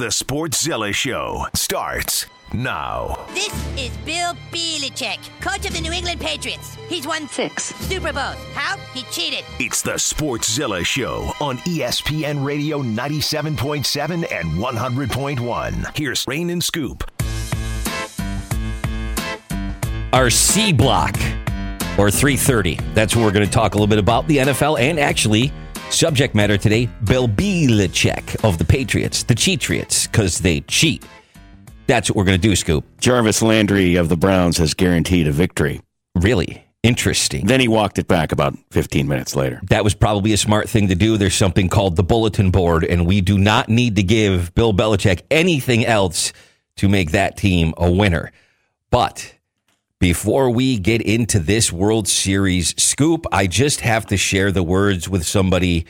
The Sportszilla Show starts now. This is Bill Belichick, coach of the New England Patriots. He's won Six. Super Bowls. How? He cheated. It's the Sportszilla Show on ESPN Radio 97.7 and 100.1. Here's Rain and Scoop. our C block or 330. That's what we're going to talk a little bit about the NFL and actually subject matter today Bill Belichick of the Patriots, the Cheatriots, because they cheat. That's what we're going to do, Scoop. Jarvis Landry of the Browns has guaranteed a victory. Really interesting. Then he walked it back about 15 minutes later. That was probably a smart thing to do. There's something called the bulletin board, and we do not need to give Bill Belichick anything else to make that team a winner. But before we get into this World Series scoop, I just have to share the words with somebody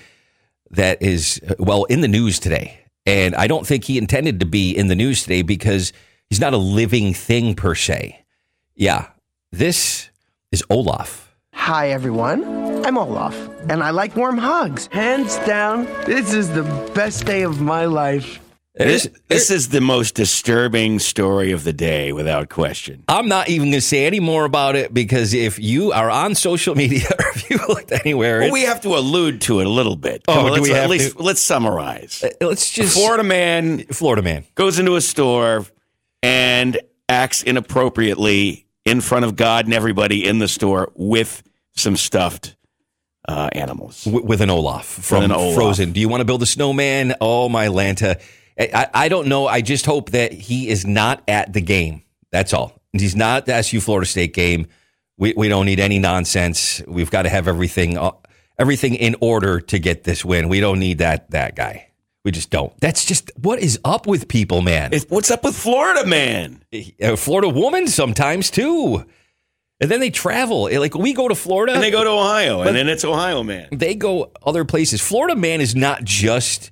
that is, well, in the news today. And I don't think he intended to be in the news today because he's not a living thing per se. Yeah, this is Olaf. Hi, everyone. I'm Olaf, and I like warm hugs. Hands down, this is the best day of my life. This, this is the most disturbing story of the day, without question. I'm not even going to say any more about it because if you are on social media or if you looked anywhere, Well, we have to allude to it a little bit. Oh, on, do let's, we at least to? let's summarize. let's just Florida man Florida man. goes into a store and acts inappropriately in front of God and everybody in the store with some stuffed uh, animals. with an Olaf from an Olaf. Frozen. Do you want to build a snowman? Oh my Lanta! I, I, don't know. I just hope that he is not at the game. That's all. He's not the SU Florida State game. We we don't need any nonsense. We've got to have everything uh, everything in order to get this win. We don't need that that guy. We just don't. That's just what is up with people, man. It's- what's up with Florida man? A Florida woman sometimes too. And then they travel. Eh, like we go to Florida And they go to Ohio, and then it's Ohio man. they go other places. Florida man is not just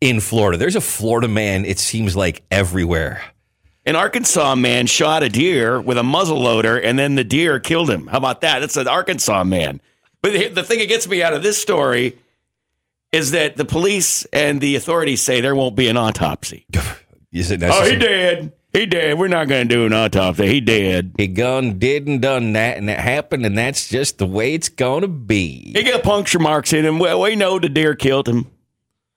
in Florida. There's a Florida man, it seems like everywhere. An Arkansas man shot a deer with a muzzle loader, and then the deer killed him. How about that? That's an Arkansas man. But the, the thing that gets me out of this story is that the police and the authorities say there won't be an autopsy. Is it Oh, he did. He did. We're not going to do an autopsy. He did. He gone did and done that, and it happened, and that's just the way it's gonna be. He got puncture marks in him. Well, we know the deer killed him.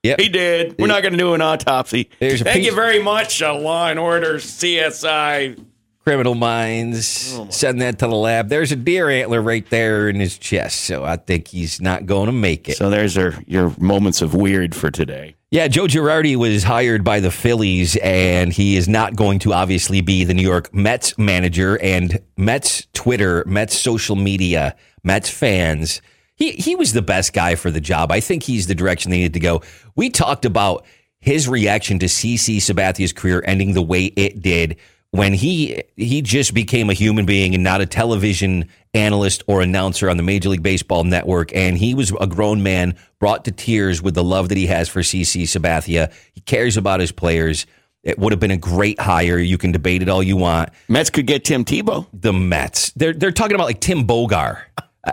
Yep. He did. We're not going to do an autopsy. There's Thank piece- you very much, uh, Law and Order CSI. Criminal minds Oh, send that to the lab. There's a deer antler right there in his chest, so I think he's not going to make it. So there's our, your moments of weird for today. Yeah, Joe Girardi was hired by the Phillies, and he is not going to obviously be the New York Mets manager. And Mets Twitter, Mets social media, Mets fans, he he was the best guy for the job. I think he's the direction they need to go. We talked about his reaction to CC Sabathia's career ending the way it did when he he just became a human being and not a television analyst or announcer on the Major League Baseball network and he was a grown man brought to tears with the love that he has for CC Sabathia. He cares about his players. It would have been a great hire. You can debate it all you want. Mets could get Tim Tebow. The Mets. They're they're talking about like Tim Bogar.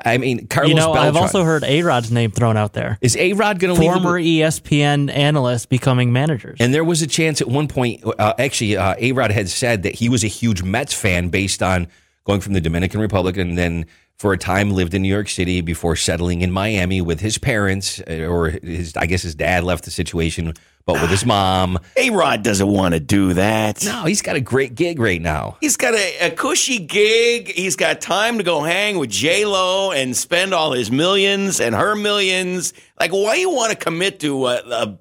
I mean, Carlos You know, I've also heard A Rod's name thrown out there. Is A Rod going to leave? Former ESPN analysts becoming managers. And there was a chance at one point, uh, actually, uh, A Rod had said that he was a huge Mets fan based on going from the Dominican Republic and then for a time lived in New York City before settling in Miami with his parents, uh, or his, I guess his dad left the situation, but with his ah. mom. A Rod doesn't want to do that. No, he's got a great gig right now. He's got a, a cushy gig. He's got time to go hang with J Lo and spend all his millions and her millions. Like, why you want to commit to a, a,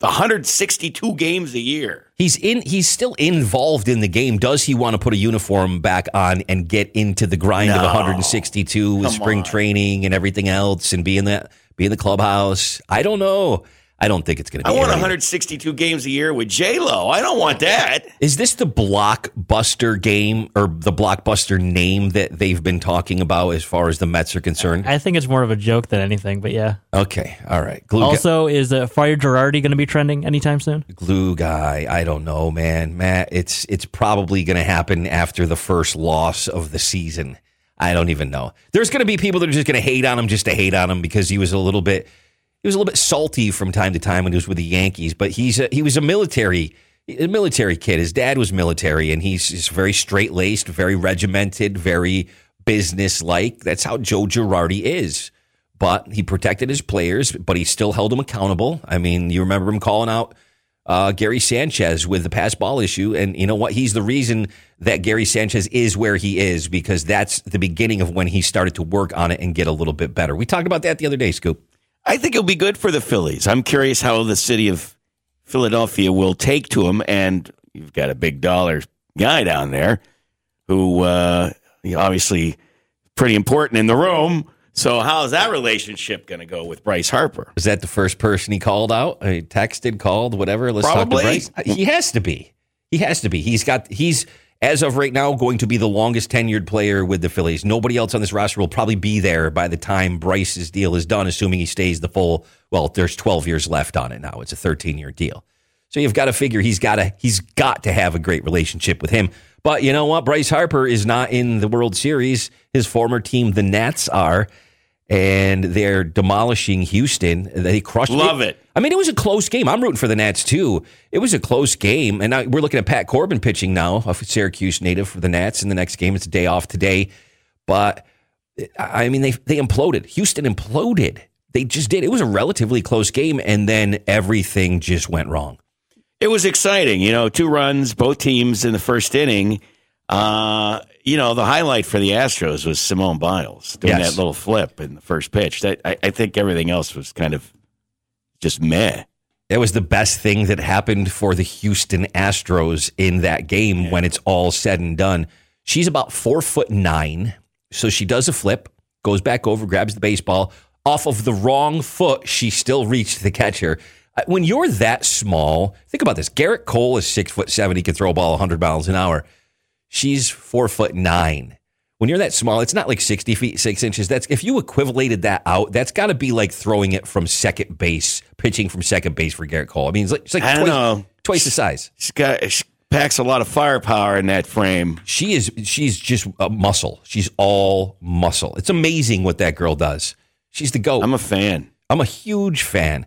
162 games a year? He's in. He's still involved in the game. Does he want to put a uniform back on and get into the grind of 162 with Come spring on. training and everything else, and be in the be in the clubhouse? I don't know. I don't think it's going to be. I want anything. 162 games a year with J Lo. I don't want that. Is this the blockbuster game or the blockbuster name that they've been talking about as far as the Mets are concerned? I think it's more of a joke than anything, but yeah. Okay, all right. Glue, Also, is uh, Fire Girardi going to be trending anytime soon? glue guy. I don't know, man. Matt, it's it's probably going to happen after the first loss of the season. I don't even know. There's going to be people that are just going to hate on him just to hate on him because he was a little bit he was a little bit salty from time to time when he was with the Yankees, but he's a, he was a military a military kid. His dad was military, and he's, he's very straight laced, very regimented, very business like. That's how Joe Girardi is. But he protected his players, but he still held them accountable. I mean, you remember him calling out uh, Gary Sanchez with the pass ball issue. And you know what? He's the reason that Gary Sanchez is where he is because that's the beginning of when he started to work on it and get a little bit better. We talked about that the other day, Scoop. I think it'll be good for the Phillies. I'm curious how the city of Philadelphia will take to him. And you've got a big dollar guy down there who uh, obviously pretty important in the room. So how's that relationship going to go with Bryce Harper? Is that the first person he called out? He texted, called, whatever. Let's Probably. talk to Bryce. He has to be. He has to be. He's got. He's as of right now going to be the longest tenured player with the Phillies. Nobody else on this roster will probably be there by the time Bryce's deal is done, assuming he stays the full. Well, there's 12 years left on it now. It's a 13 year deal. So you've got to figure he's got to he's got to have a great relationship with him. But you know what? Bryce Harper is not in the World Series. His former team, the Nats, are, and they're demolishing Houston. They crushed. Love it. I mean, it was a close game. I'm rooting for the Nats too. It was a close game, and now we're looking at Pat Corbin pitching now, a Syracuse native for the Nats. In the next game, it's a day off today, but I mean, they they imploded. Houston imploded. They just did. It was a relatively close game, and then everything just went wrong. It was exciting. You know, two runs, both teams in the first inning. Uh, you know, the highlight for the Astros was Simone Biles doing Yes. that little flip in the first pitch. That I, I think everything else was kind of just meh. That was the best thing that happened for the Houston Astros in that game when it's all said and done. She's about four foot nine. So she does a flip, goes back over, grabs the baseball. Off of the wrong foot, she still reached the catcher. Uh, When you're that small, think about this. Gerrit Cole is six foot seven. He can throw a ball 100 miles an hour. She's four foot nine. When you're that small, it's not like 60 feet, six inches. That's if you equivalated that out, that's got to be like throwing it from second base, pitching from second base for Gerrit Cole. I mean, it's like, it's like I don't twice, know. twice the size. She's got she packs a lot of firepower in that frame. She is, she's just a muscle. She's all muscle. It's amazing what that girl does. She's the goat. I'm a fan. I'm a huge fan.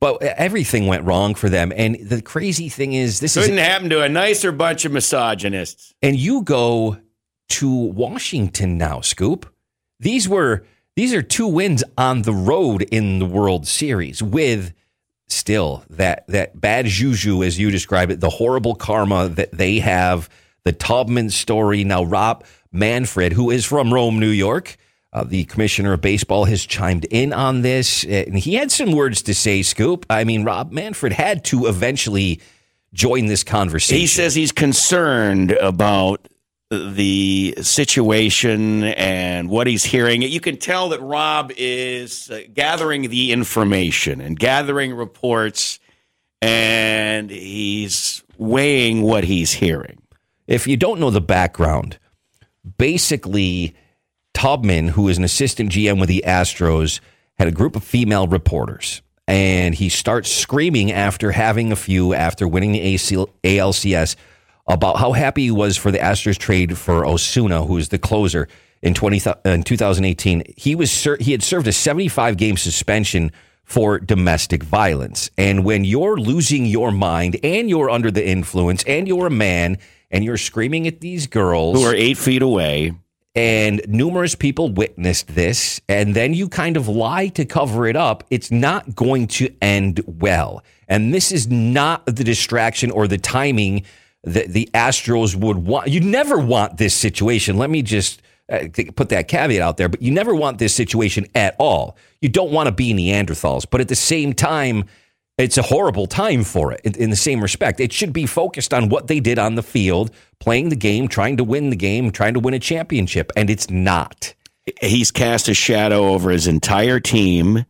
But everything went wrong for them. And the crazy thing is, this is Couldn't happen to a nicer bunch of misogynists. and you go to Washington now, Scoop. These were these are two wins on the road in the World Series with still that that bad juju as you describe it, the horrible karma that they have, the Taubman story. Now Rob Manfred, who is from Rome, New York, uh, the commissioner of baseball has chimed in on this, and he had some words to say. Scoop. I mean, Rob Manfred had to eventually join this conversation. He says he's concerned about the situation and what he's hearing. You can tell that Rob is uh, gathering the information and gathering reports, and he's weighing what he's hearing. if you don't know the background, basically, Taubman, who is an assistant GM with the Astros, had a group of female reporters. And he starts screaming after having a few after winning the ACL ALCS about how happy he was for the Astros trade for Osuna, who is the closer in 20, th- in 2018. He was he had served a 75 game suspension for domestic violence. And when you're losing your mind and you're under the influence and you're a man and you're screaming at these girls Who are eight feet away. And numerous people witnessed this, and then you kind of lie to cover it up, it's not going to end well. And this is not the distraction or the timing that the Astros would want. You never want this situation. Let me just uh, put that caveat out there, but you never want this situation at all. You don't want to be Neanderthals, but at the same time, it's a horrible time for it in, in the same respect. It should be focused on what they did on the field, playing the game, trying to win the game, trying to win a championship, and it's not. He's cast a shadow over his entire team.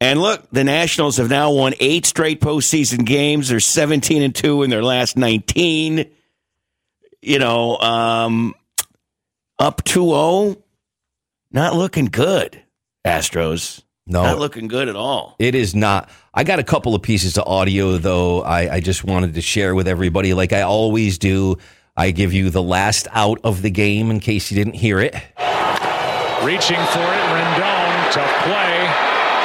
And look, the Nationals have now won eight straight postseason games. They're 17 and 2 in their last 19. You know, um, up 2 0. Not looking good, Astros. No. Not looking good at all. It is not. I got a couple of pieces of audio, though, I, I just wanted to share with everybody, like I always do. I give you the last out of the game in case you didn't hear it. Reaching for it, Rendon. to play.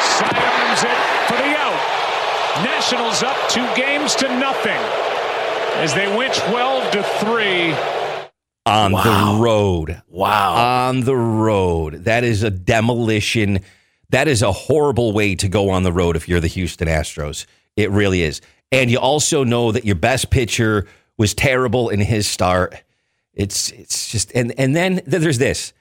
Sidearms it. For the out. Nationals up two games to nothing as they win 12 to 3. on Wow. the road. Wow. On the road. That is a demolition. That is a horrible way to go on the road if you're the Houston Astros. It really is. And you also know that your best pitcher was terrible in his start. It's it's just and and then, there's this.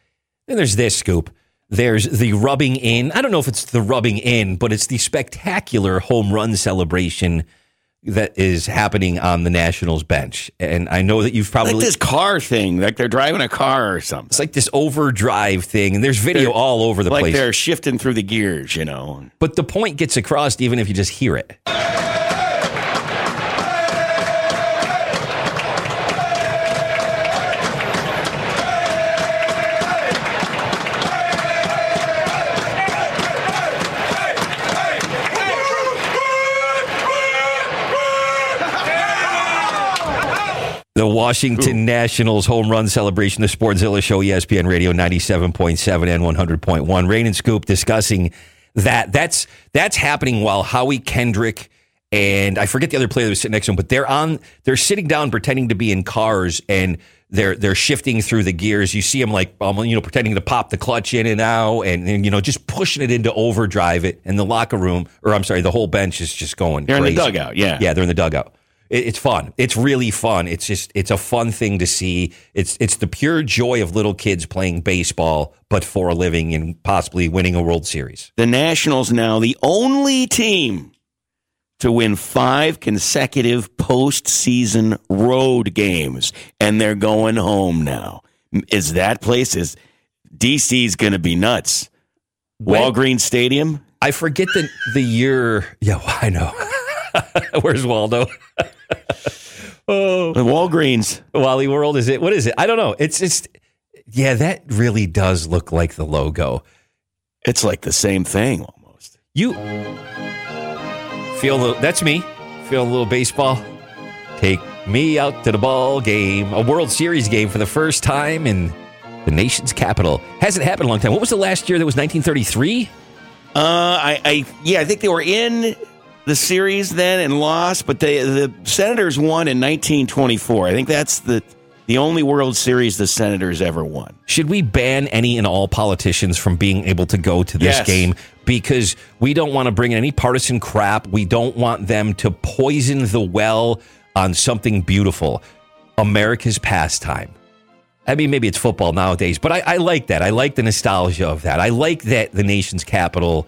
Then there's this scoop. There's the rubbing in. I don't know if it's the rubbing in, but it's the spectacular home run celebration that is happening on the Nationals bench. And I know that you've probably like this car thing, like they're driving a car or something. it's like this overdrive thing, and there's video They're- all over the like place. they're shifting through the gears, you know. But the point gets across even if you just hear it. The Washington Nationals home run celebration, the Sportzilla Show, ESPN Radio 97.7 and 100.1. Rain and Scoop discussing that. That's that's happening while Howie Kendrick and I forget the other player that was sitting next to him, but they're on they're sitting down pretending to be in cars and they're they're shifting through the gears. You see them like um, you know pretending to pop the clutch in and out and, and you know just pushing it into overdrive it and the locker room or I'm sorry, the whole bench is just going They're in the dugout, yeah. Yeah, they're in the dugout. It, it's fun. It's really fun. It's just it's a fun thing to see. It's it's the pure joy of little kids playing baseball, but for a living and possibly winning a World Series. The Nationals now the only team to win five consecutive postseason road games, and they're going home now. Is that place is DC's going to be nuts? When- Walgreens Stadium. I forget the the year. Yeah, I know. Where's Waldo? oh, The Walgreens. Wally World is it? What is it? I don't know. It's just yeah, that really does look like the logo. It's like the same thing almost. You feel that's me. Feel a little baseball. Take me out to the ball game. A World Series game for the first time in the nation's capital. Hasn't happened in a long time. What was the last year that was 1933? Uh, I, I, yeah, I think they were in the series then and lost, but they, the Senators won in 1924. I think that's the the only World Series the Senators ever won. Should we ban any and all politicians from being able to go to this Yes. game? Because we don't want to bring in any partisan crap. We don't want them to poison the well on something beautiful. America's pastime. I mean, maybe it's football nowadays, but I, I like that. I like the nostalgia of that. I like that the nation's capital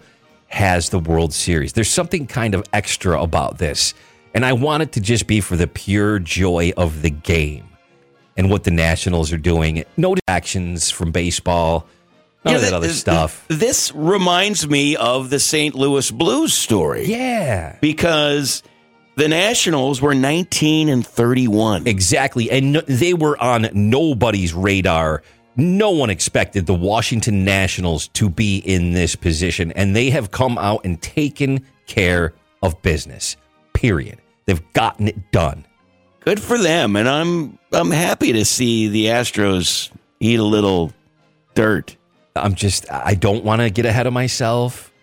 has the World Series. There's something kind of extra about this. And I want it to just be for the pure joy of the game and what the Nationals are doing. No actions from baseball, none You of that other th- stuff. This reminds me of the St. Louis Blues story Yeah. because the Nationals were 19 and 31. Exactly. And no, they were on nobody's radar. No one expected the Washington Nationals to be in this position, and they have come out and taken care of business. Period. They've gotten it done. Good for them, and I'm I'm happy to see the Astros eat a little dirt. I'm just, I don't want to get ahead of myself,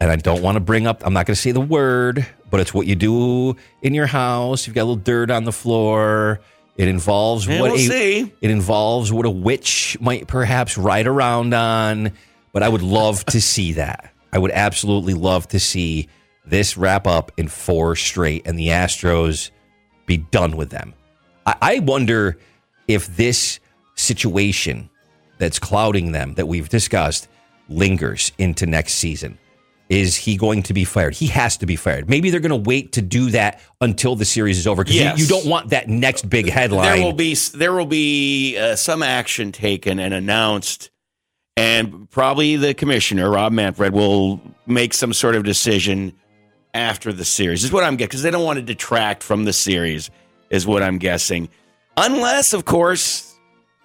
and I don't want to bring up, I'm not going to say the word, but it's what you do in your house. You've got a little dirt on the floor. It involves Yeah, what we'll a, see. It involves what a witch might perhaps ride around on, but I would love to see that. I would absolutely love to see this wrap up in four straight and the Astros be done with them. I, I wonder if this situation that's clouding them that we've discussed lingers into next season. Is he going to be fired? He has to be fired. Maybe they're going to wait to do that until the series is over because Yes. you, you don't want that next big headline. There will be there will be uh, some action taken and announced, and probably the commissioner Rob Manfred will make some sort of decision after the series. Is what I'm getting because they don't want to detract from the series. Is what I'm guessing, unless of course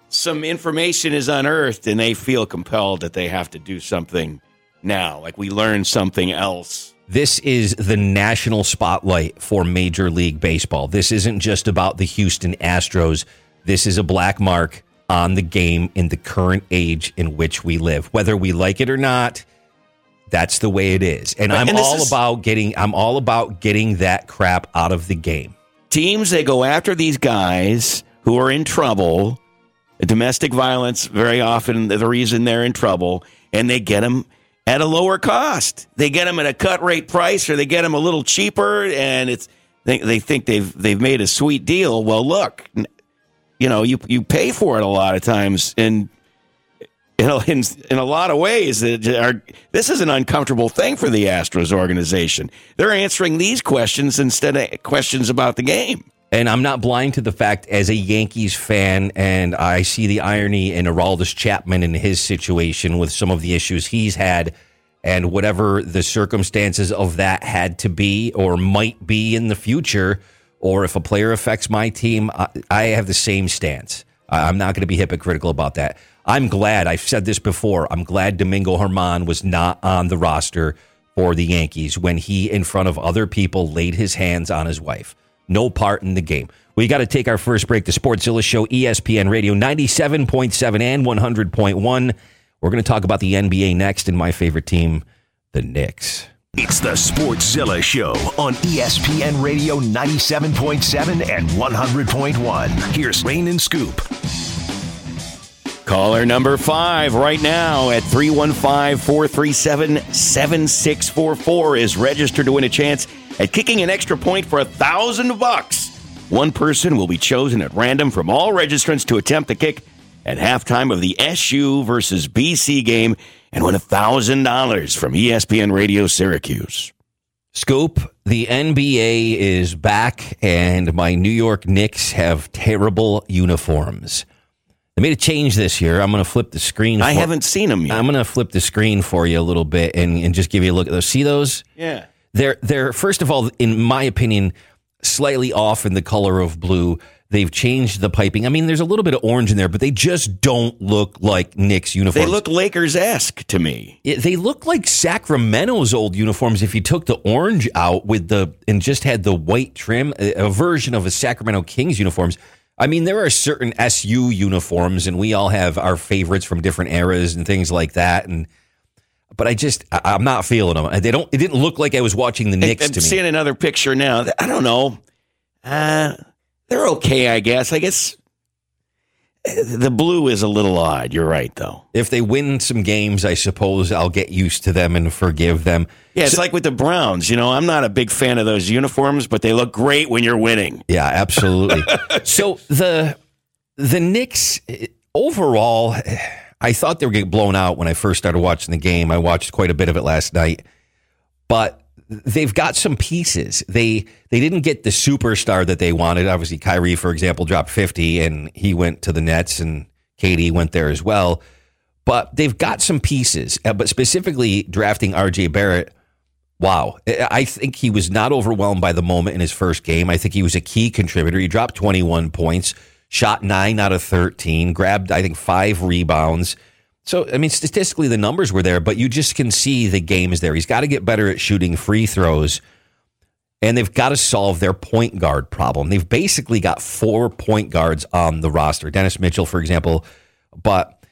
some information is unearthed and they feel compelled that they have to do something now, like we learned something else. This is the national spotlight for Major League Baseball. This isn't just about the Houston Astros. This is a black mark on the game in the current age in which we live. Whether we like it or not, That's the way it is. And I'm and all is- about getting I'm all about getting that crap out of the game. teams they go after these guys who are in trouble domestic violence very often the reason they're in trouble and they get them at a lower cost they get them at a cut rate price or they get them a little cheaper and it's they, they think they've they've made a sweet deal well look you know you you pay for it a lot of times and you know, in in a lot of ways, that are this is an uncomfortable thing for the Astros organization. They're answering these questions instead of questions about the game. And I'm not blind to the fact as a Yankees fan, and I see the irony in Aroldis Chapman and his situation with some of the issues he's had, and whatever the circumstances of that had to be or might be in the future, or if a player affects my team, I, I have the same stance. I'm not going to be hypocritical about that. I'm glad, I've said this before, I'm glad Domingo German was not on the roster for the Yankees when he, in front of other people, laid his hands on his wife. No part in the game. We got to take our first break. The Sportzilla Show, ESPN Radio, 97.7 and 100.1. We're going to talk about the NBA next and my favorite team, the Knicks. It's the Sportszilla Show on ESPN Radio 97.7 and 100.1. Here's Rain and Scoop. Caller number five right now at 315 437 7644 is registered to win a chance at kicking an extra point for a thousand bucks. One person will be chosen at random from all registrants to attempt the kick at halftime of the SU versus BC game and win a thousand dollars from ESPN Radio Syracuse. Scoop, the NBA is back, and my New York Knicks have terrible uniforms. They made a change this year. I'm going to flip the screen. I for- haven't seen them yet. I'm going to flip the screen for you a little bit and, and just give you a look at those. See those? yeah. They're they're first of all, in my opinion, slightly off in the color of blue. They've changed the piping. I mean, there's a little bit of orange in there, but they just don't look like Knicks uniforms. They look Lakers esque to me. It- they look like Sacramento's old uniforms if you took the orange out with the and just had the white trim, a, a version of a Sacramento Kings uniforms. I mean, there are certain SU uniforms, and we all have our favorites from different eras and things like that. And but I just I, I'm not feeling them. They don't. It didn't look like I was watching the Knicks I'm to me. seeing another picture now. I don't know. Uh, they're okay, I guess. I guess the blue is a little odd. You're right, though. if they win some games, I suppose I'll get used to them and forgive them. Yeah, it's like with the Browns. You know, I'm not a big fan of those uniforms, but they look great when you're winning. Yeah, absolutely. so the the Knicks overall, I thought they were getting blown out when I first started watching the game. I watched quite a bit of it last night, but they've got some pieces. They they didn't get the superstar that they wanted. Obviously, Kyrie, for example, dropped fifty, and he went to the Nets, and Katie went there as well. But they've got some pieces. uh, But specifically, drafting R.J. Barrett Wow. I think he was not overwhelmed by the moment in his first game. I think he was a key contributor. He dropped 21 points, shot nine out of 13, grabbed, I think, five rebounds. So, I mean, statistically, the numbers were there, but you just can see the game is there. He's got to get better at shooting free throws, and they've got to solve their point guard problem. They've basically got four point guards on the roster. Dennis Mitchell, for example, but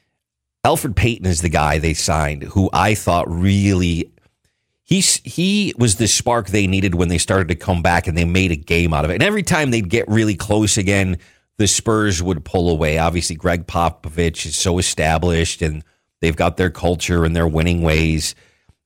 Elfrid Payton is the guy they signed who I thought really he's he was the spark they needed when they started to come back and they made a game out of it. And every time they'd get really close again, the Spurs would pull away. Obviously, Gregg Popovich is so established and they've got their culture and their winning ways.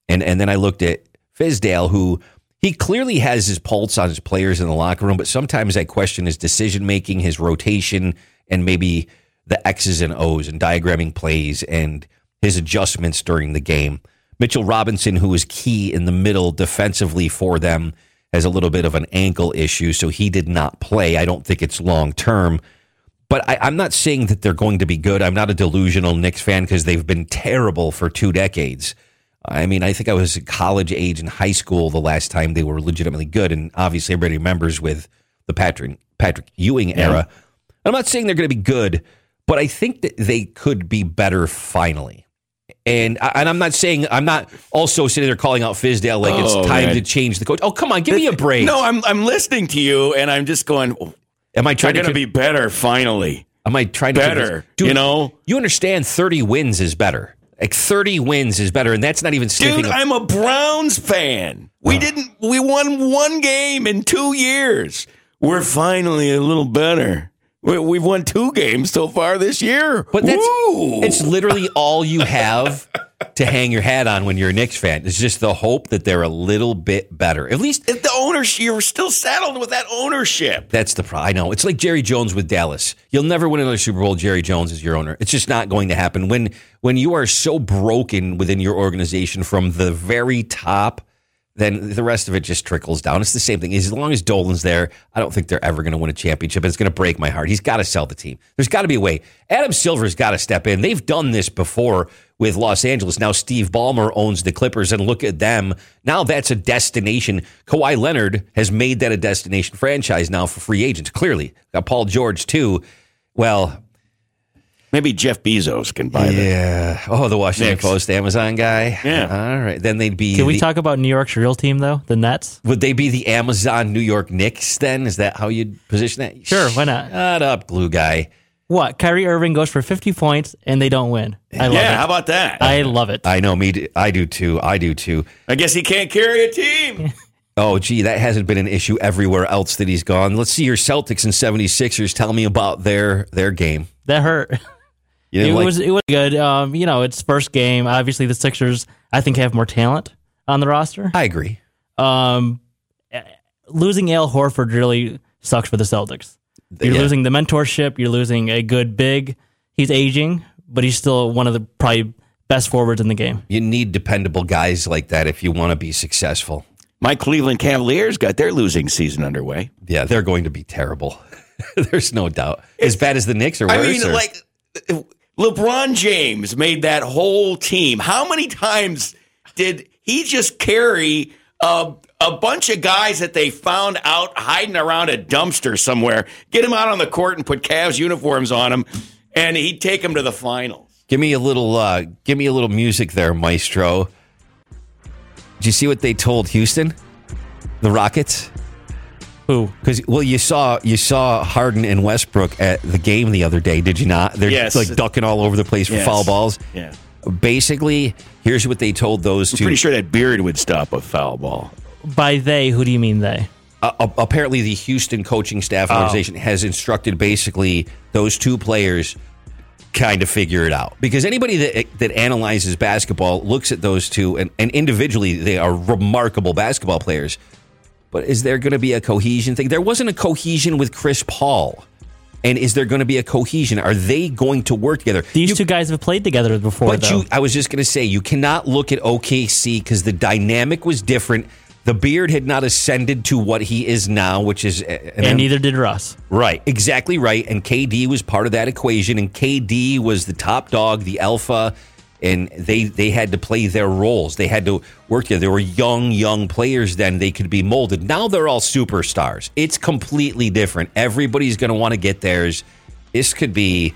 And and then I looked at Fizdale, who he clearly has his pulse on his players in the locker room, but sometimes I question his decision making, his rotation, and maybe the X's and O's and diagramming plays and his adjustments during the game. Mitchell Robinson, who was key in the middle defensively for them, has a little bit of an ankle issue, so he did not play. I don't think it's long term. But I, I'm not saying that they're going to be good. I'm not a delusional Knicks fan because they've been terrible for two decades. I mean, I think I was college age in high school the last time they were legitimately good, and obviously everybody remembers with the Patrick Patrick Ewing era. I'm not saying they're going to be good, but I think that they could be better finally. And I- and I'm not saying I'm not also sitting there calling out Fizdale like Oh, it's time man. to change the coach. Oh, come on, give me a break. No, I'm I'm listening to you, and I'm just going. "Oh, am I trying to be better finally. Am I trying to be better, convince- Dude, you know? You understand 30 wins is better. Like 30 wins is better, and that's not even. Dude, I'm a Browns fan. We didn't. We won one game in two years. We're finally a little better. We, we've won two games so far this year. but that's Woo! it's literally all you have to hang your hat on when you're a Knicks fan. It's just the hope that they're a little bit better. At least If the ownership. You're still saddled with that ownership. That's the problem. I know. It's like Jerry Jones with Dallas. You'll never win another Super Bowl. Jerry Jones is your owner. It's just not going to happen. When when you are so broken within your organization from the very top, then the rest of it just trickles down. It's the same thing. As long as Dolan's there, I don't think they're ever going to win a championship. It's going to break my heart. He's got to sell the team. There's got to be a way. Adam Silver's got to step in. They've done this before with Los Angeles. Now Steve Ballmer owns the Clippers, and look at them. Now that's a destination. Kawhi Leonard has made that a destination franchise now for free agents. Clearly, got Paul George too. Well, Maybe Jeff Bezos can buy them. yeah. Oh, the Washington Knicks. Post Amazon guy. Yeah. All right. Then they'd be. Can we the- talk about New York's real team though? The Nets. Would they be the Amazon New York Knicks then? Is that how you'd position that? Sure, why not? Shut up, glue guy. What? Kyrie Irving goes for 50 points and they don't win. I love Yeah, it. how about that? I love it. I know me. I do too. I do too. I guess he can't carry a team. Oh, gee, that hasn't been an issue everywhere else that he's gone. Let's see your Celtics and 76ers. Tell me about their their game. that hurt. You It like- was it was good. Um, you know, it's first game. Obviously, the Sixers I think have more talent on the roster. I agree. Um, losing Al Horford really sucks for the Celtics. You're Yeah. losing the mentorship. You're losing a good big. He's aging, but he's still one of the probably best forwards in the game. You need dependable guys like that if you want to be successful. My Cleveland Cavaliers got their losing season underway. Yeah, they're going to be terrible. There's no doubt. As bad as the Knicks or worse. I mean, or- like LeBron James made that whole team. How many times did he just carry a, a bunch of guys that they found out hiding around a dumpster somewhere, get them out on the court and put Cavs uniforms on them, and he'd take them to the finals? Give me a little uh give me a little music there, Maestro. Did you see what they told Houston? The Rockets? Who? Because well, you saw you saw Harden and Westbrook at the game the other day, did you not? They're Yes. like ducking all over the place for Yes. foul balls. Yeah. Basically, here's what they told those two. Pretty sure that beard would stop a foul ball. By they, who do you mean they? uh, uh, apparently the Houston coaching staff Oh. organization has instructed basically those two players kind of figure it out because anybody that that analyzes basketball looks at those two and, and individually they are remarkable basketball players but is there going to be a cohesion thing there wasn't a cohesion with Chris Paul and is there going to be a cohesion are they going to work together These You- two guys have played together before, but though. you, I was just going to say, you cannot look at OKC because the dynamic was different. The beard had not ascended to what he is now, which is uh, an and neither did Russ. right, exactly right. And KD was part of that equation, and KD was the top dog, the alpha, and they they had to play their roles. They had to work together. They were young, young players then. They could be molded. Now they're all superstars. It's completely different. Everybody's going to want to get theirs. This could be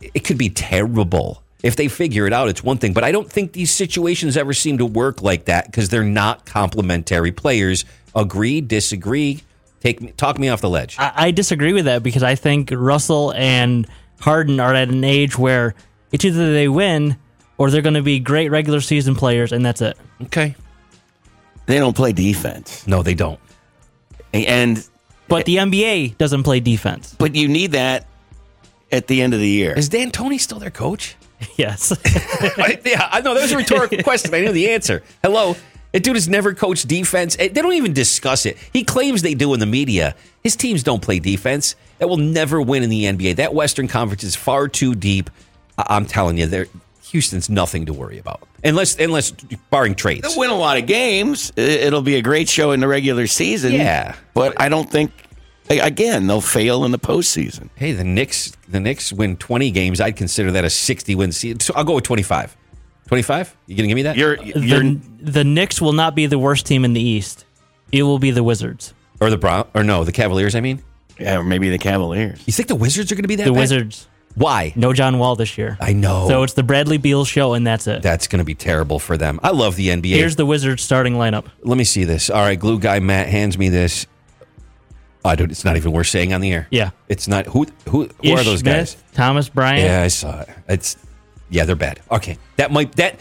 it could be terrible. If they figure it out, it's one thing. But I don't think these situations ever seem to work like that because they're not complementary players. Agree, disagree. Take talk me off the ledge. I, I disagree with that because I think Russell and Harden are at an age where it's either they win or they're going to be great regular season players, and that's it. Okay. They don't play defense. No, they don't. And But the NBA doesn't play defense. but you need that at the end of the year. Is D'Antoni still their coach? Yes. yeah, I know that was a rhetorical question. I know the answer. Hello. That dude has never coached defense. Eh, They don't even discuss it. He claims they do in the media. His teams don't play defense. That will never win in the NBA. That Western Conference is far too deep. I- I'm telling you, there Houston's nothing to worry about. Unless unless barring trades. They'll win a lot of games. It'll be a great show in the regular season. Yeah. But I don't think, again, they'll fail in the postseason. Hey, the Knicks the Knicks win 20 games. I'd consider that a 60 win season. So I'll go with 25. 25? You going to give me that? You're, you're, the, the Knicks will not be the worst team in the East. It will be the Wizards. or the Brown or no, the Cavaliers, I mean. yeah, or maybe the Cavaliers. You think the Wizards are going to be that The bad? Wizards. Why? No John Wall this year. I know. So it's the Bradley Beal show, and that's it. That's going to be terrible for them. I love the NBA. Here's the Wizards starting lineup. Let me see this. All right, glue guy Matt hands me this. I don't. It's not even worth saying on the air. Yeah. It's not. Who? Who? Who are Ish those Smith, guys? Thomas Bryant. Yeah, I saw it. It's. Yeah, they're bad. Okay, that might that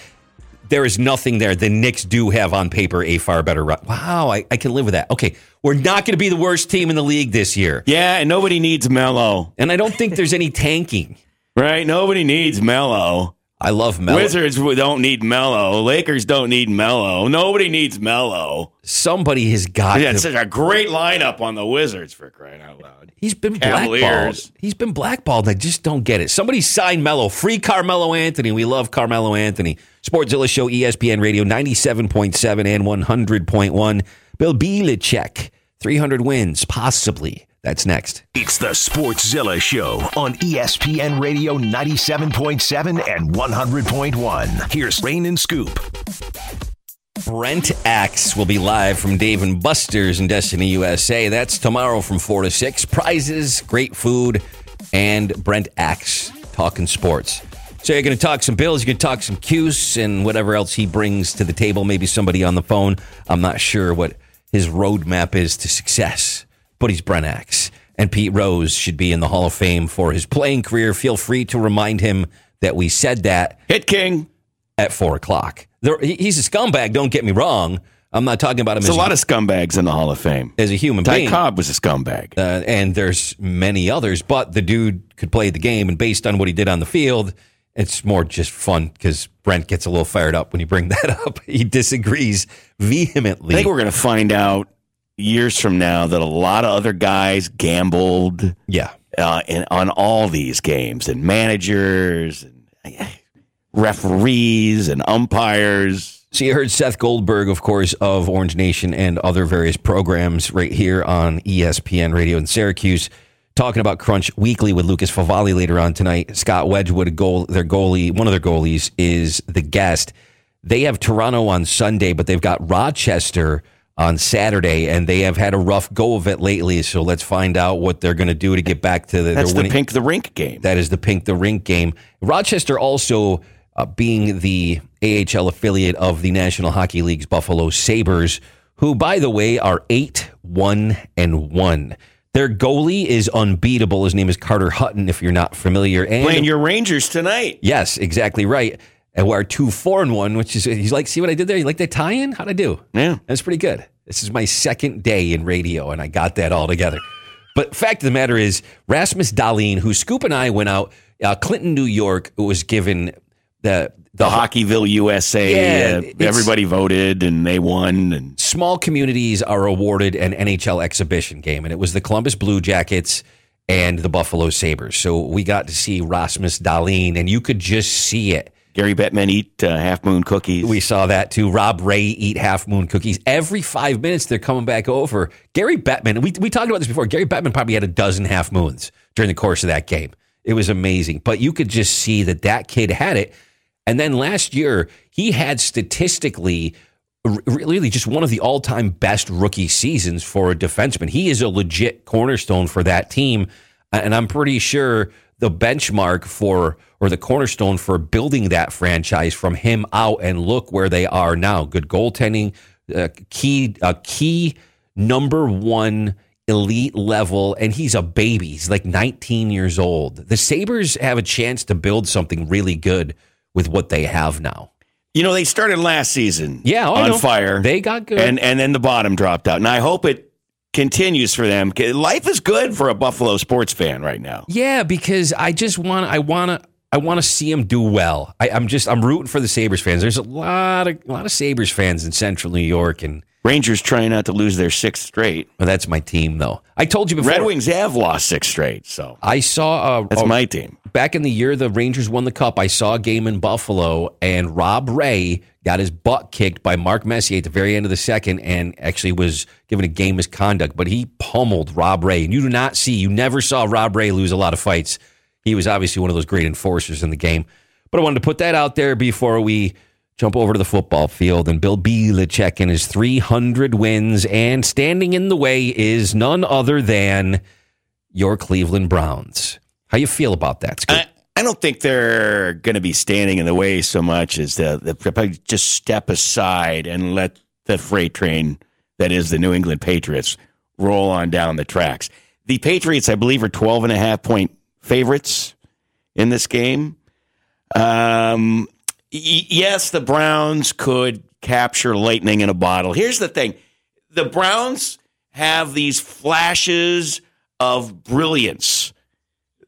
there is nothing there. The Knicks do have on paper a far better run. Wow, I, I can live with that. Okay, we're not going to be the worst team in the league this year, Yeah, and nobody needs Melo, and I don't think there's any tanking. right? Nobody needs Melo. I love Melo. Wizards don't need Melo. Lakers don't need Melo. Nobody needs Melo. Somebody has got. Yeah, to- it's such a great lineup on the Wizards for crying out loud. He's been blackballed. He's been blackballed. I just don't get it. Somebody sign Melo. Free Carmelo Anthony. We love Carmelo Anthony. Sportzilla Show, ESPN Radio, 97.7 and 100.1. Bill Belichick, 300 wins, possibly. That's next. It's the Sportszilla Show on ESPN Radio 97.7 and 100.1. Here's Rain and Scoop. Brent Axe will be live from Dave and Buster's in Destiny, USA. That's tomorrow from 4 to 6. Prizes, great food, and Brent Axe talking sports. So you're going to talk some Bills, you're going to talk some Cuse, and whatever else he brings to the table. Maybe somebody on the phone. I'm not sure what his roadmap is to success, but he's Brent Axe. And Pete Rose should be in the Hall of Fame for his playing career. Feel free to remind him that we said that Hit King. at four o'clock. There, he's a scumbag. Don't get me wrong. I'm not talking about him There's as a lot of scumbags in the Hall of Fame. as a human being. Ty being, Cobb was a scumbag. uh, and there's many others. But the dude could play the game, and based on what he did on the field, it's more just fun because Brent gets a little fired up when you bring that up. He disagrees vehemently. I think we're going to find out years from now that a lot of other guys gambled yeah, uh, in, on all these games and managers and referees and umpires. So you heard Seth Goldberg, of course, of Orange Nation and other various programs right here on ESPN Radio in Syracuse, talking about Crunch Weekly with Lucas Favali later on tonight. Scott Wedgewood, goal, their goalie, one of their goalies, is the guest. They have Toronto on Sunday, but they've got Rochester on Saturday, and they have had a rough go of it lately. So let's find out what they're going to do to get back to the, That's the pink the rink game. That is the Pink the Rink game. Rochester also uh, being the AHL affiliate of the National Hockey League's Buffalo Sabres, who, by the way, are 8 1 and 1. Their goalie is unbeatable. His name is Carter Hutton, if you're not familiar. And Playing your Rangers tonight. yes, exactly right. And we're 2 4 and 1, which is, he's like, see what I did there? You like that tie in? How'd I do? Yeah. That's pretty good. This is my second day in radio, and I got that all together. But fact of the matter is, Rasmus Dahlin, who Scoop and I went out, uh, Clinton, New York, was given the The Hockeyville USA. Yeah, uh, everybody voted and they won. And small communities are awarded an NHL exhibition game, and it was the Columbus Blue Jackets and the Buffalo Sabres. So we got to see Rasmus Dahlin, and you could just see it. Gary Bettman eat uh, half moon cookies. We saw that too. Rob Ray eat half moon cookies. Every five minutes, they're coming back over. Gary Bettman, we, we talked about this before. Gary Bettman probably had a dozen half moons during the course of that game. It was amazing. But you could just see that that kid had it. And then last year, he had statistically really just one of the all time best rookie seasons for a defenseman. He is a legit cornerstone for that team. And I'm pretty sure the benchmark for or the cornerstone for building that franchise from him out and look where they are now. Good goaltending, uh, key a key number one elite level, and he's a baby. He's like 19 years old. The Sabres have a chance to build something really good with what they have now. you know, they started last season Yeah, oh, on fire. They got good. and and then the bottom dropped out. And I hope it continues for them. Life is good for a Buffalo sports fan right now. Yeah, because I just want I want to I want to see them do well. I, I'm just I'm rooting for the Sabres fans. There's a lot of a lot of Sabres fans in Central New York, and Rangers trying not to lose their sixth straight. well, that's my team though. I told you before. Red Wings have lost six straight, so I saw uh, that's uh, my team. back in the year the Rangers won the cup. I saw a game in Buffalo, and Rob Ray got his butt kicked by Mark Messier at the very end of the second, and actually was given a game misconduct. But he pummeled Rob Ray, and you do not see, you never saw Rob Ray lose a lot of fights. He was obviously one of those great enforcers in the game. But I wanted to put that out there before we jump over to the football field. And Bill Belichick and his 300 wins, and standing in the way is none other than your Cleveland Browns. How you feel about that? I, I don't think they're going to be standing in the way so much as the, just step aside and let the freight train that is the New England Patriots roll on down the tracks. The Patriots, I believe, are 12 and a half point favorites in this game. Um, y- yes, the Browns could capture lightning in a bottle. Here's the thing the Browns have these flashes of brilliance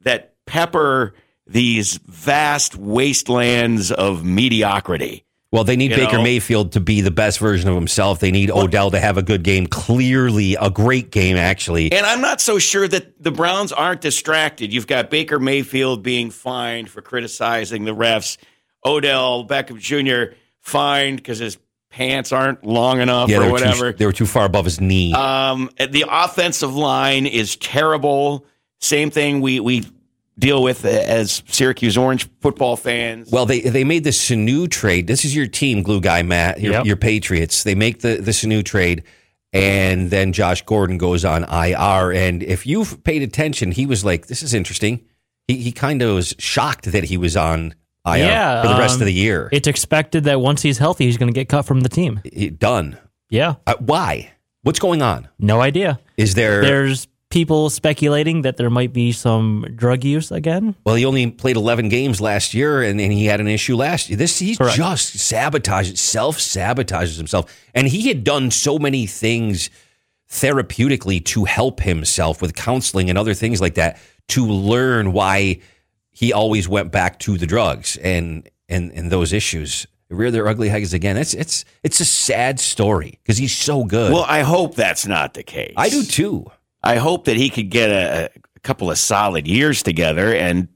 that pepper these vast wastelands of mediocrity. Well, they need You Baker know? Mayfield to be the best version of himself. They need Odell to have a good game. Clearly, a great game, actually. And I'm not so sure that the Browns aren't distracted. You've got Baker Mayfield being fined for criticizing the refs, Odell Beckham Jr. fined because his pants aren't long enough yeah, or whatever. Too, they were too far above his knee. Um, the offensive line is terrible. Same thing we we deal with as Syracuse Orange football fans. Well, they they made the Sanu trade. This is your team, glue guy Matt, your, Yep. your Patriots. They make the the Sanu trade, and then Josh Gordon goes on IR. And if you've paid attention, he was like, "This is interesting." He he kind of was shocked that he was on IR Yeah, for the rest um, of the year. It's expected that once he's healthy, he's going to get cut from the team. He- done. Yeah, Uh, why? What's going on? no idea. Is there? There's people speculating that there might be some drug use again. Well, he only played 11 games last year, and, and he had an issue last year. This he Correct. just sabotages, self sabotages himself, and he had done so many things therapeutically to help himself with counseling and other things like that to learn why he always went back to the drugs and and and those issues rear their ugly heads again. It's it's it's a sad story because he's so good. Well, I hope that's not the case. I do too. I hope that he could get a, a couple of solid years together and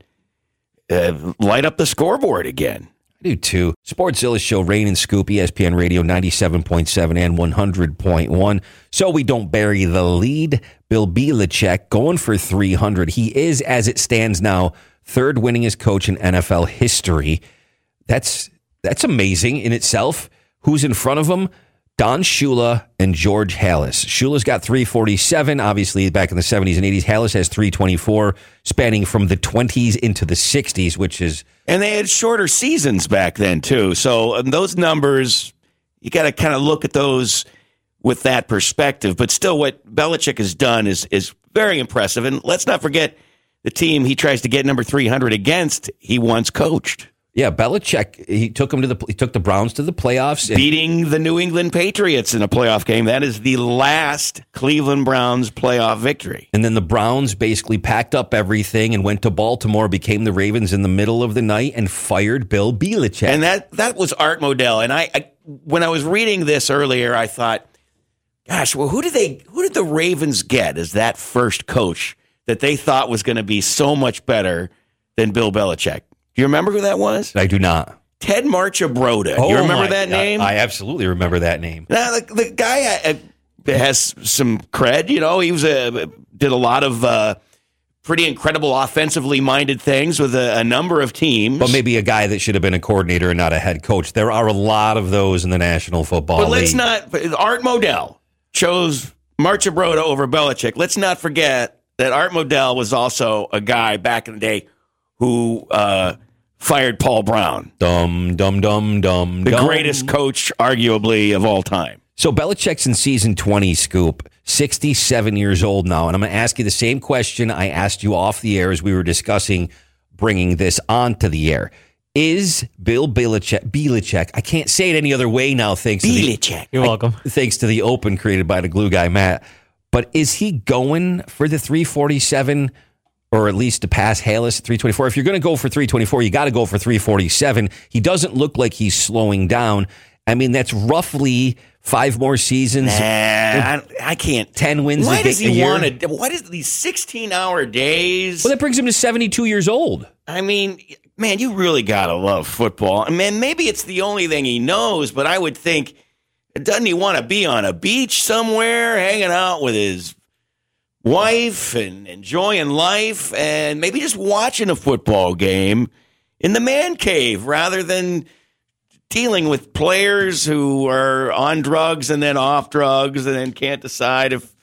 uh, light up the scoreboard again. I do too. Sports Illustrated Show, Rain and Scoop, ESPN Radio 97.7 and 100.1. So we don't bury the lead. Bill Belichick going for 300. He is, as it stands now, third winningest coach in NFL history. That's that's amazing in itself. Who's in front of him? Don Shula and George Halas. Shula's got 347, obviously back in the 70s and 80s. Halas has 324, spanning from the 20s into the 60s, which is And they had shorter seasons back then, too. So um, those numbers, you got to kind of look at those with that perspective. But still, what Belichick has done is, is very impressive. And let's not forget the team he tries to get number 300 against, he once coached, Yeah, Belichick. He took him to the. He took the Browns to the playoffs. And beating the New England Patriots in a playoff game. That is the last Cleveland Browns playoff victory. and then the Browns basically packed up everything and went to Baltimore, became the Ravens in the middle of the night, and fired Bill Belichick. And that that was Art Modell. And I, I when I was reading this earlier, I thought, gosh, well, who did they who did the Ravens get as that first coach that they thought was going to be so much better than Bill Belichick? You remember who that was? I do not. Ted Marchibroda. Oh you remember that God. name? I absolutely remember that name. Now, the, the guy uh, has some cred. You know, he was a did a lot of uh, pretty incredible offensively minded things with a, a number of teams. But maybe a guy that should have been a coordinator and not a head coach. There are a lot of those in the National Football But let's not. Art Modell chose Marchibroda over Belichick. Let's not forget that Art Modell was also a guy back in the day who uh, fired Paul Brown, Dum dum dum dum. the dum. greatest coach, arguably, of all time. So Belichick's in season 20, Scoop, 67 years old now. And I'm going to ask you the same question I asked you off the air as we were discussing bringing this onto the air. Is Bill Belichick, Belichick, I can't say it any other way now, thanks to the, Belichick. You're welcome. thanks to the open created by the glue guy, Matt. But is he going for the 347 or at least to pass Halas at 324? If you're going to go for 324, you got to go for 347. He doesn't look like he's slowing down. I mean, that's roughly five more seasons. Nah, I, I can't. 10 wins Why a, does he want to? What is these 16 hour days? Well, that brings him to 72 years old. I mean, man, you really gotta love football. I mean, maybe it's the only thing he knows, but I would think, doesn't he want to be on a beach somewhere, hanging out with his wife and enjoying life, and maybe just watching a football game in the man cave rather than dealing with players who are on drugs and then off drugs and then can't decide if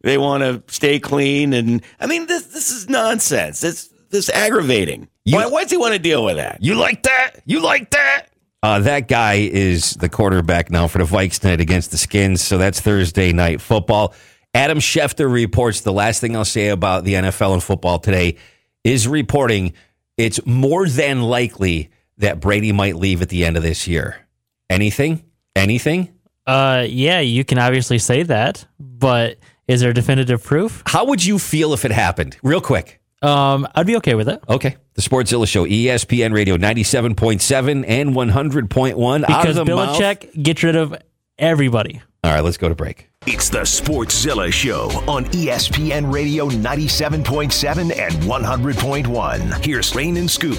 they want to stay clean and I mean this this is nonsense. This this is aggravating. You- why, why does he want to deal with that? You like that? You like that? Uh, that guy is the quarterback now for the Vikes tonight against the Skins. So that's Thursday night football. Adam Schefter reports the last thing I'll say about the NFL and football today is reporting it's more than likely that Brady might leave at the end of this year? Anything? Anything? Uh, yeah, you can obviously say that, but is there definitive proof? How would you feel if it happened? Real quick. Um, I'd be okay with it Okay. The Sportszilla Show, ESPN Radio 97.7 and 100.1. Out of because the mouth. Belichick gets rid of everybody. All right, let's go to break. It's the Sportszilla Show on ESPN Radio 97.7 and 100.1. Here's Rain and Scoop.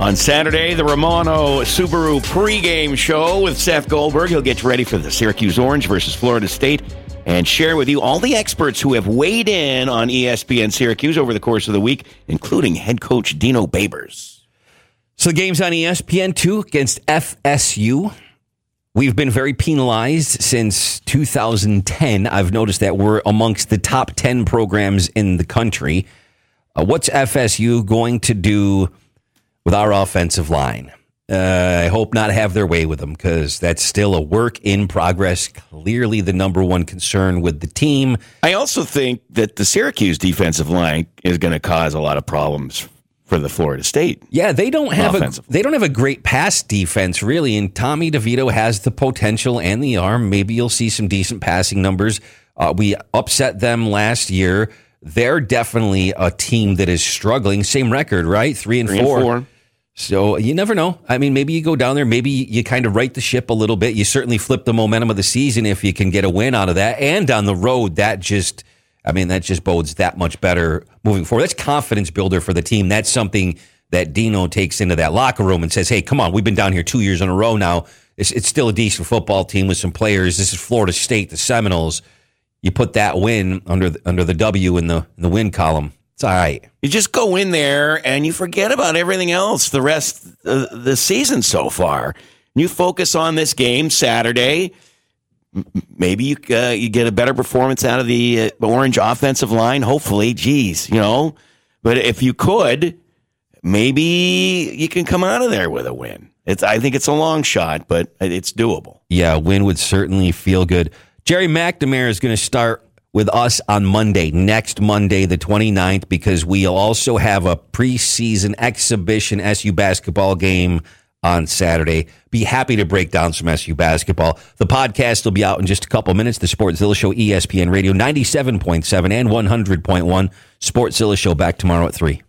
On Saturday, the Romano Subaru pregame show with Seth Goldberg. He'll get you ready for the Syracuse Orange versus Florida State and share with you all the experts who have weighed in on ESPN Syracuse over the course of the week, including head coach Dino Babers. So the game's on E ESPN2 against FSU. We've been very penalized since 2010. I've noticed that we're amongst the top 10 programs in the country. Uh, what's FSU going to do with our offensive line? Uh, I hope not have their way with them because that's still a work in progress. Clearly, the number one concern with the team. I also think that the Syracuse defensive line is going to cause a lot of problems for the Florida State. Yeah, they don't have a they don't have a great pass defense really, and Tommy DeVito has the potential and the arm. Maybe you'll see some decent passing numbers. Uh, we upset them last year. They're definitely a team that is struggling. Same record, right? Three and, Three and four. four. So you never know. I mean, maybe you go down there, maybe you kind of right the ship a little bit. You certainly flip the momentum of the season if you can get a win out of that. And on the road, that just, I mean, that just bodes that much better moving forward. That's confidence builder for the team. That's something that Dino takes into that locker room and says, hey, come on, we've been down here two years in a row now. It's, it's still a decent football team with some players. This is Florida State, the Seminoles. You put that win under the, under the W in the in the win column. It's all right. You just go in there and you forget about everything else the rest of the season so far. You focus on this game Saturday. Maybe you uh, you get a better performance out of the uh, Orange offensive line. Hopefully, geez, you know. But if you could, maybe you can come out of there with a win. It's I think it's a long shot, but it's doable. Yeah, win would certainly feel good. Gerry McNamara is going to start with us on Monday, next Monday, the 29th, because we'll also have a preseason exhibition SU basketball game on Saturday. Be happy to break down some SU basketball. The podcast will be out in just a couple minutes. The Sportszilla Show, ESPN Radio, 97.7 and 100.1. Sportszilla Show back tomorrow at 3.